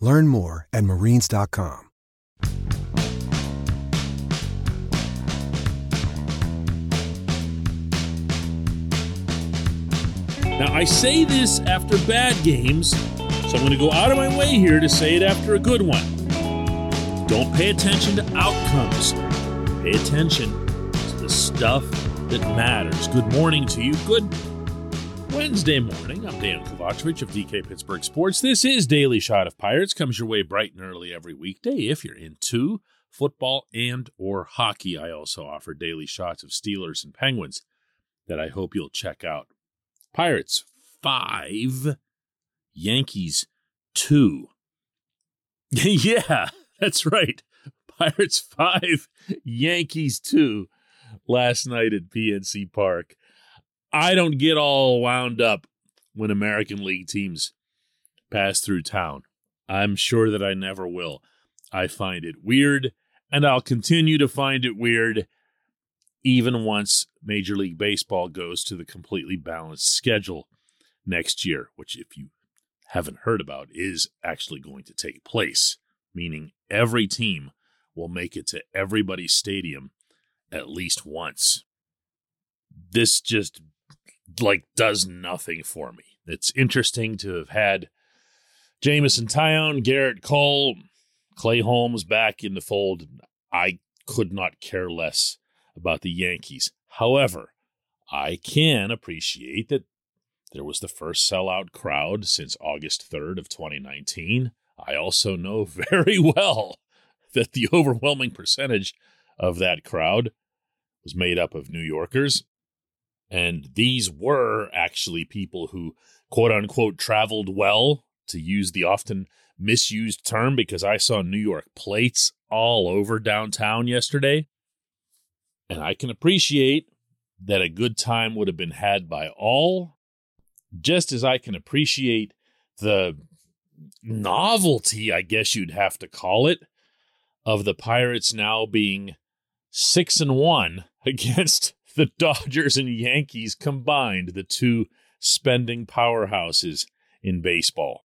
Learn more at marines.com. Now, I say this after bad games, so I'm going to go out of my way here to say it after a good one. Don't pay attention to outcomes, pay attention to the stuff that matters. Good morning to you. Good Wednesday morning. I'm Dan Kovacevic of DK Pittsburgh Sports. This is Daily Shot of Pirates. Comes your way bright and early every weekday if you're into football and or hockey. I also offer daily shots of Steelers and Penguins that I hope you'll check out. Pirates 5, Yankees 2. yeah, that's right. Pirates 5, Yankees 2 last night at PNC Park. I don't get all wound up when American League teams pass through town. I'm sure that I never will. I find it weird, and I'll continue to find it weird even once Major League Baseball goes to the completely balanced schedule next year, which, if you haven't heard about, is actually going to take place, meaning every team will make it to everybody's stadium at least once. This just like does nothing for me. It's interesting to have had Jameson Taillon, Gerrit Cole, Clay Holmes back in the fold. I could not care less about the Yankees. However, I can appreciate that there was the first sellout crowd since August 3rd of 2019. I also know very well that the overwhelming percentage of that crowd was made up of New Yorkers and these were actually people who, quote unquote, traveled well, to use the often misused term, because I saw New York plates all over downtown yesterday. And I can appreciate that a good time would have been had by all, just as I can appreciate the novelty, I guess you'd have to call it, of the Pirates now being six and one against the Dodgers and Yankees combined, the two spending powerhouses in baseball.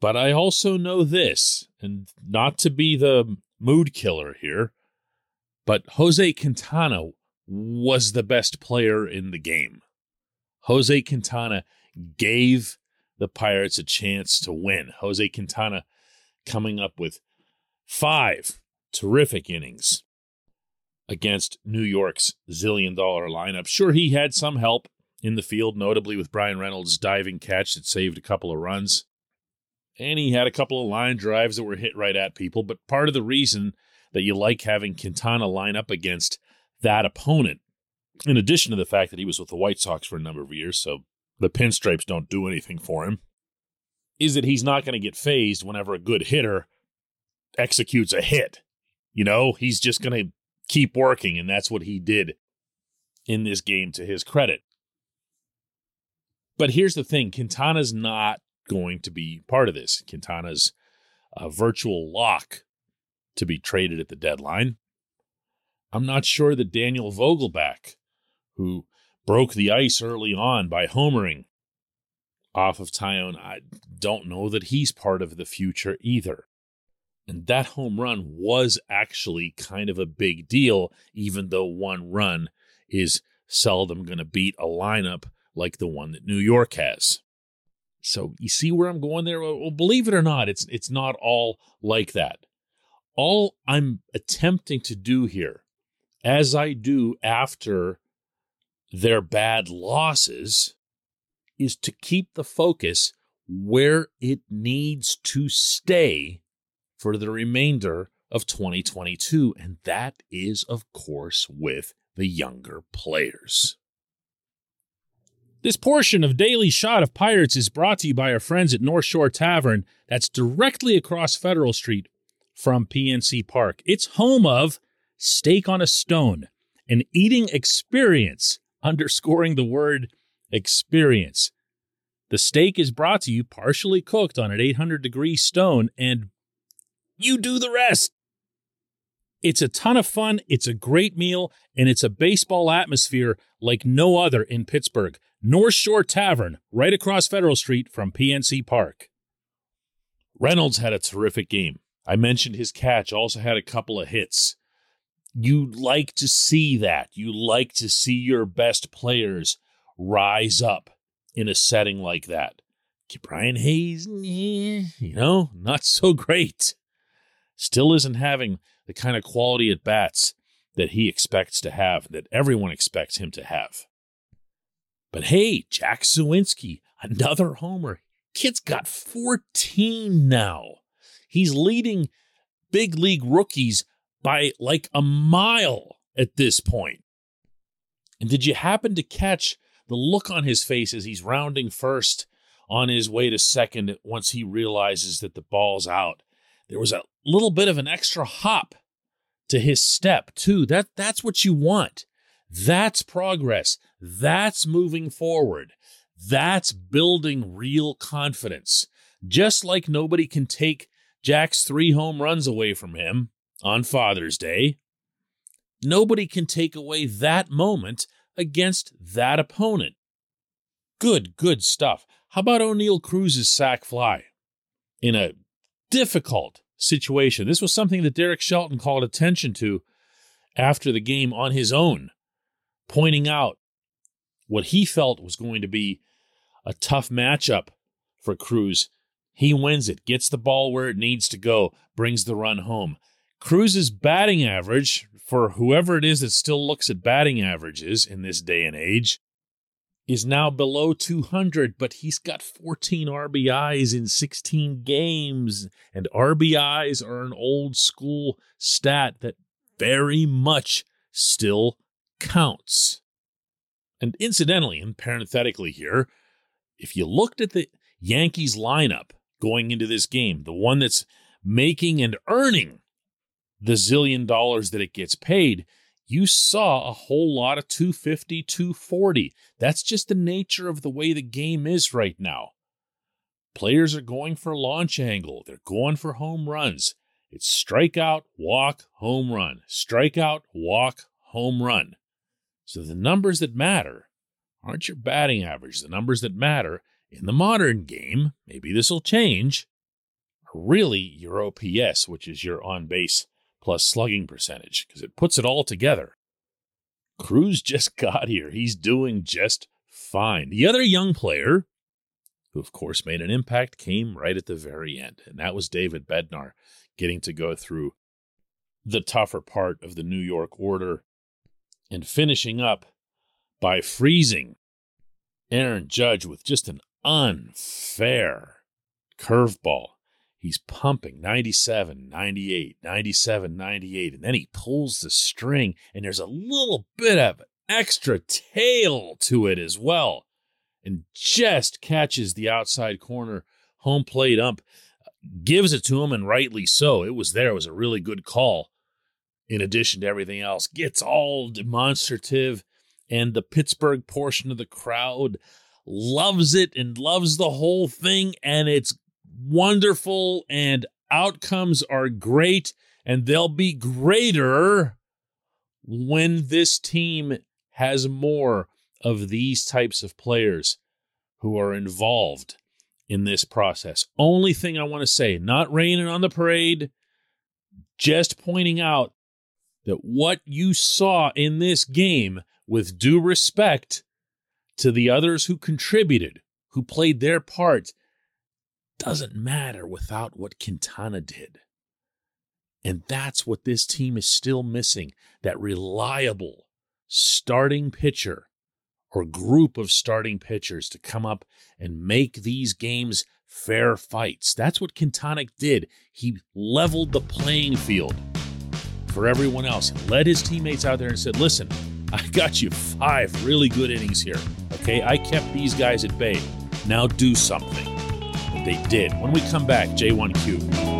But I also know this, and not to be the mood killer here, but Jose Quintana was the best player in the game. Jose Quintana gave the Pirates a chance to win. Jose Quintana coming up with five terrific innings against New York's zillion dollar lineup. Sure, he had some help in the field, notably with Bryan Reynolds' diving catch that saved a couple of runs. And he had a couple of line drives that were hit right at people. But part of the reason that you like having Quintana line up against that opponent, in addition to the fact that he was with the White Sox for a number of years, so the pinstripes don't do anything for him, is that he's not going to get fazed whenever a good hitter executes a hit. You know, he's just going to keep working. And that's what he did in this game to his credit. But here's the thing Quintana's not going to be part of this. Quintana's a virtual lock to be traded at the deadline. I'm not sure that Daniel Vogelbach, who broke the ice early on by homering off of Taillon, I don't know that he's part of the future either. And that home run was actually kind of a big deal, even though one run is seldom going to beat a lineup like the one that New York has. So you see where I'm going there? Well, believe it or not, it's it's not all like that. all I'm attempting to do here, as I do after their bad losses, is to keep the focus where it needs to stay for the remainder of 2022. And that is, of course, with the younger players. This portion of Daily Shot of Pirates is brought to you by our friends at North Shore Tavern, that's directly across Federal Street from PNC Park. It's home of Steak on a Stone, an eating experience, underscoring the word experience. The steak is brought to you partially cooked on an 800 degree stone, and you do the rest. It's a ton of fun, it's a great meal, and it's a baseball atmosphere like no other in Pittsburgh. North Shore Tavern, right across Federal Street from PNC Park. Reynolds had a terrific game. I mentioned his catch, also had a couple of hits. You like to see that. You like to see your best players rise up in a setting like that. Brian Hayes, eh, you know, not so great. Still isn't having the kind of quality at bats that he expects to have, that everyone expects him to have. But hey, Jack Suwinski, another homer. Kid's got 14 now. He's leading big league rookies by like a mile at this point. And did you happen to catch the look on his face as he's rounding first on his way to second once he realizes that the ball's out? There was a little bit of an extra hop to his step too. That that's what you want. That's progress. That's moving forward. That's building real confidence. Just like nobody can take Jack's three home runs away from him on Father's Day, nobody can take away that moment against that opponent. Good, good stuff. How about Oneil Cruz's sac fly? In a difficult situation. This was something that Derek Shelton called attention to after the game on his own, pointing out what he felt was going to be a tough matchup for Cruz. He wins it, gets the ball where it needs to go, brings the run home. Cruz's batting average, for whoever it is that still looks at batting averages in this day and age, is now below 200, but he's got 14 RBIs in 16 games. And RBIs are an old school stat that very much still counts. And incidentally, and parenthetically here, if you looked at the Yankees lineup going into this game, the one that's making and earning the zillion dollars that it gets paid, you saw a whole lot of 250, 240. That's just the nature of the way the game is right now. Players are going for launch angle, they're going for home runs. It's strikeout, walk, home run, strikeout, walk, home run. So the numbers that matter aren't your batting average. The numbers that matter in the modern game, maybe this will change, are really your OPS, which is your on base plus slugging percentage because it puts it all together. Cruz just got here. He's doing just fine. The other young player, who of course made an impact, came right at the very end, and that was David Bednar getting to go through the tougher part of the New York order and finishing up by freezing Aaron Judge with just an unfair curveball He's pumping 97, 98, 97, 98, and then he pulls the string, and there's a little bit of extra tail to it as well, and just catches the outside corner home plate ump, gives it to him, and rightly so. It was there, it was a really good call. In addition to everything else, gets all demonstrative, and the Pittsburgh portion of the crowd loves it and loves the whole thing, and it's wonderful and outcomes are great and they'll be greater when this team has more of these types of players who are involved in this process. Only thing I want to say, not raining on the parade, just pointing out that what you saw in this game, with due respect to the others who contributed, who played their part doesn't matter without what Quintana did. And that's what this team is still missing that reliable starting pitcher or group of starting pitchers to come up and make these games fair fights. That's what Quintana did. He leveled the playing field for everyone else, led his teammates out there and said, Listen, I got you five really good innings here. Okay, I kept these guys at bay. Now do something. They did. When we come back, J1Q.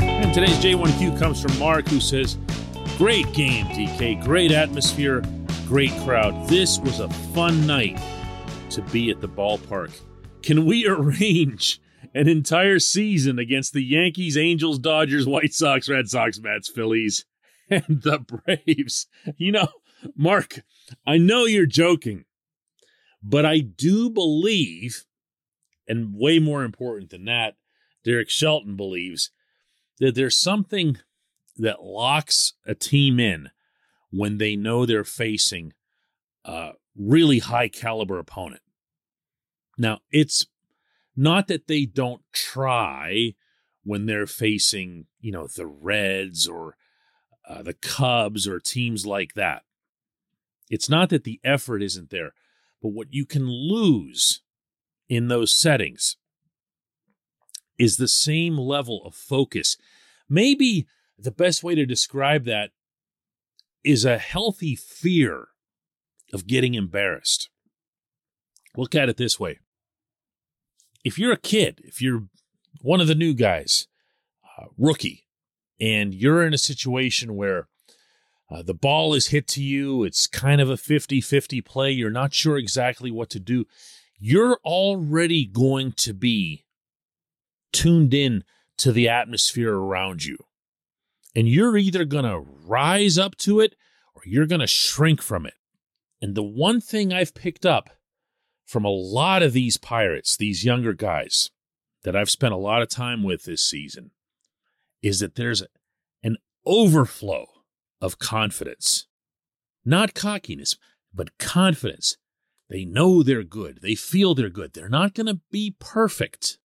And today's J1Q comes from Mark, who says, Great game, DK. Great atmosphere, great crowd. This was a fun night to be at the ballpark. Can we arrange an entire season against the Yankees, Angels, Dodgers, White Sox, Red Sox, Mets, Phillies, and the Braves? You know, Mark, I know you're joking, but I do believe, and way more important than that, Derek Shelton believes that there's something that locks a team in when they know they're facing a really high caliber opponent. Now, it's not that they don't try when they're facing, you know, the Reds or uh, the Cubs or teams like that. It's not that the effort isn't there, but what you can lose in those settings is the same level of focus. Maybe the best way to describe that is a healthy fear of getting embarrassed. Look at it this way if you're a kid, if you're one of the new guys, uh, rookie, and you're in a situation where uh, the ball is hit to you, it's kind of a 50 50 play, you're not sure exactly what to do, you're already going to be tuned in to the atmosphere around you. And you're either going to rise up to it or you're going to shrink from it. And the one thing I've picked up from a lot of these pirates, these younger guys that I've spent a lot of time with this season, is that there's an overflow of confidence. Not cockiness, but confidence. They know they're good. They feel they're good. They're not going to be perfect.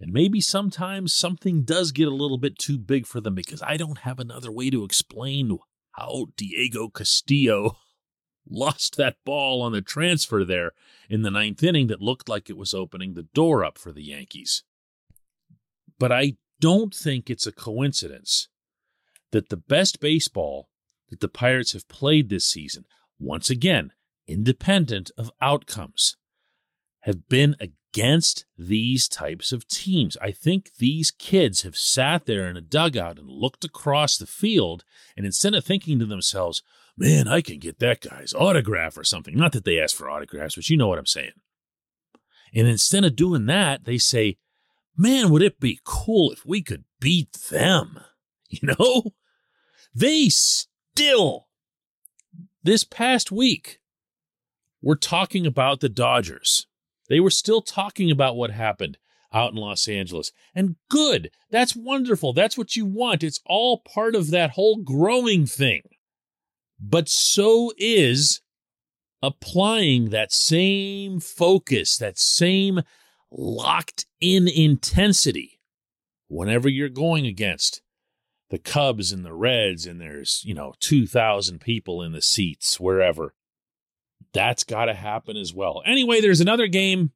And maybe sometimes something does get a little bit too big for them because I don't have another way to explain how Diego Castillo lost that ball on the transfer there in the ninth inning that looked like it was opening the door up for the Yankees. But I don't think it's a coincidence that the best baseball that the Pirates have played this season, once again, independent of outcomes, have been against these types of teams. I think these kids have sat there in a dugout and looked across the field, and instead of thinking to themselves, man, I can get that guy's autograph or something, not that they ask for autographs, but you know what I'm saying. And instead of doing that, they say, man, would it be cool if we could beat them? You know? They still, this past week, were talking about the Dodgers they were still talking about what happened out in Los Angeles. And good. That's wonderful. That's what you want. It's all part of that whole growing thing. But so is applying that same focus, that same locked in intensity whenever you're going against the Cubs and the Reds, and there's, you know, 2,000 people in the seats wherever. That's got to happen as well. Anyway, there's another game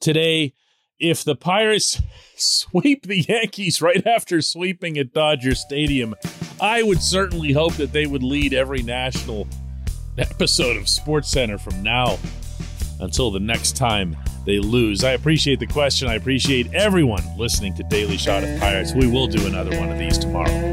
today. If the Pirates sweep the Yankees right after sweeping at Dodger Stadium, I would certainly hope that they would lead every national episode of Sports Center from now until the next time they lose. I appreciate the question. I appreciate everyone listening to Daily Shot of Pirates. We will do another one of these tomorrow.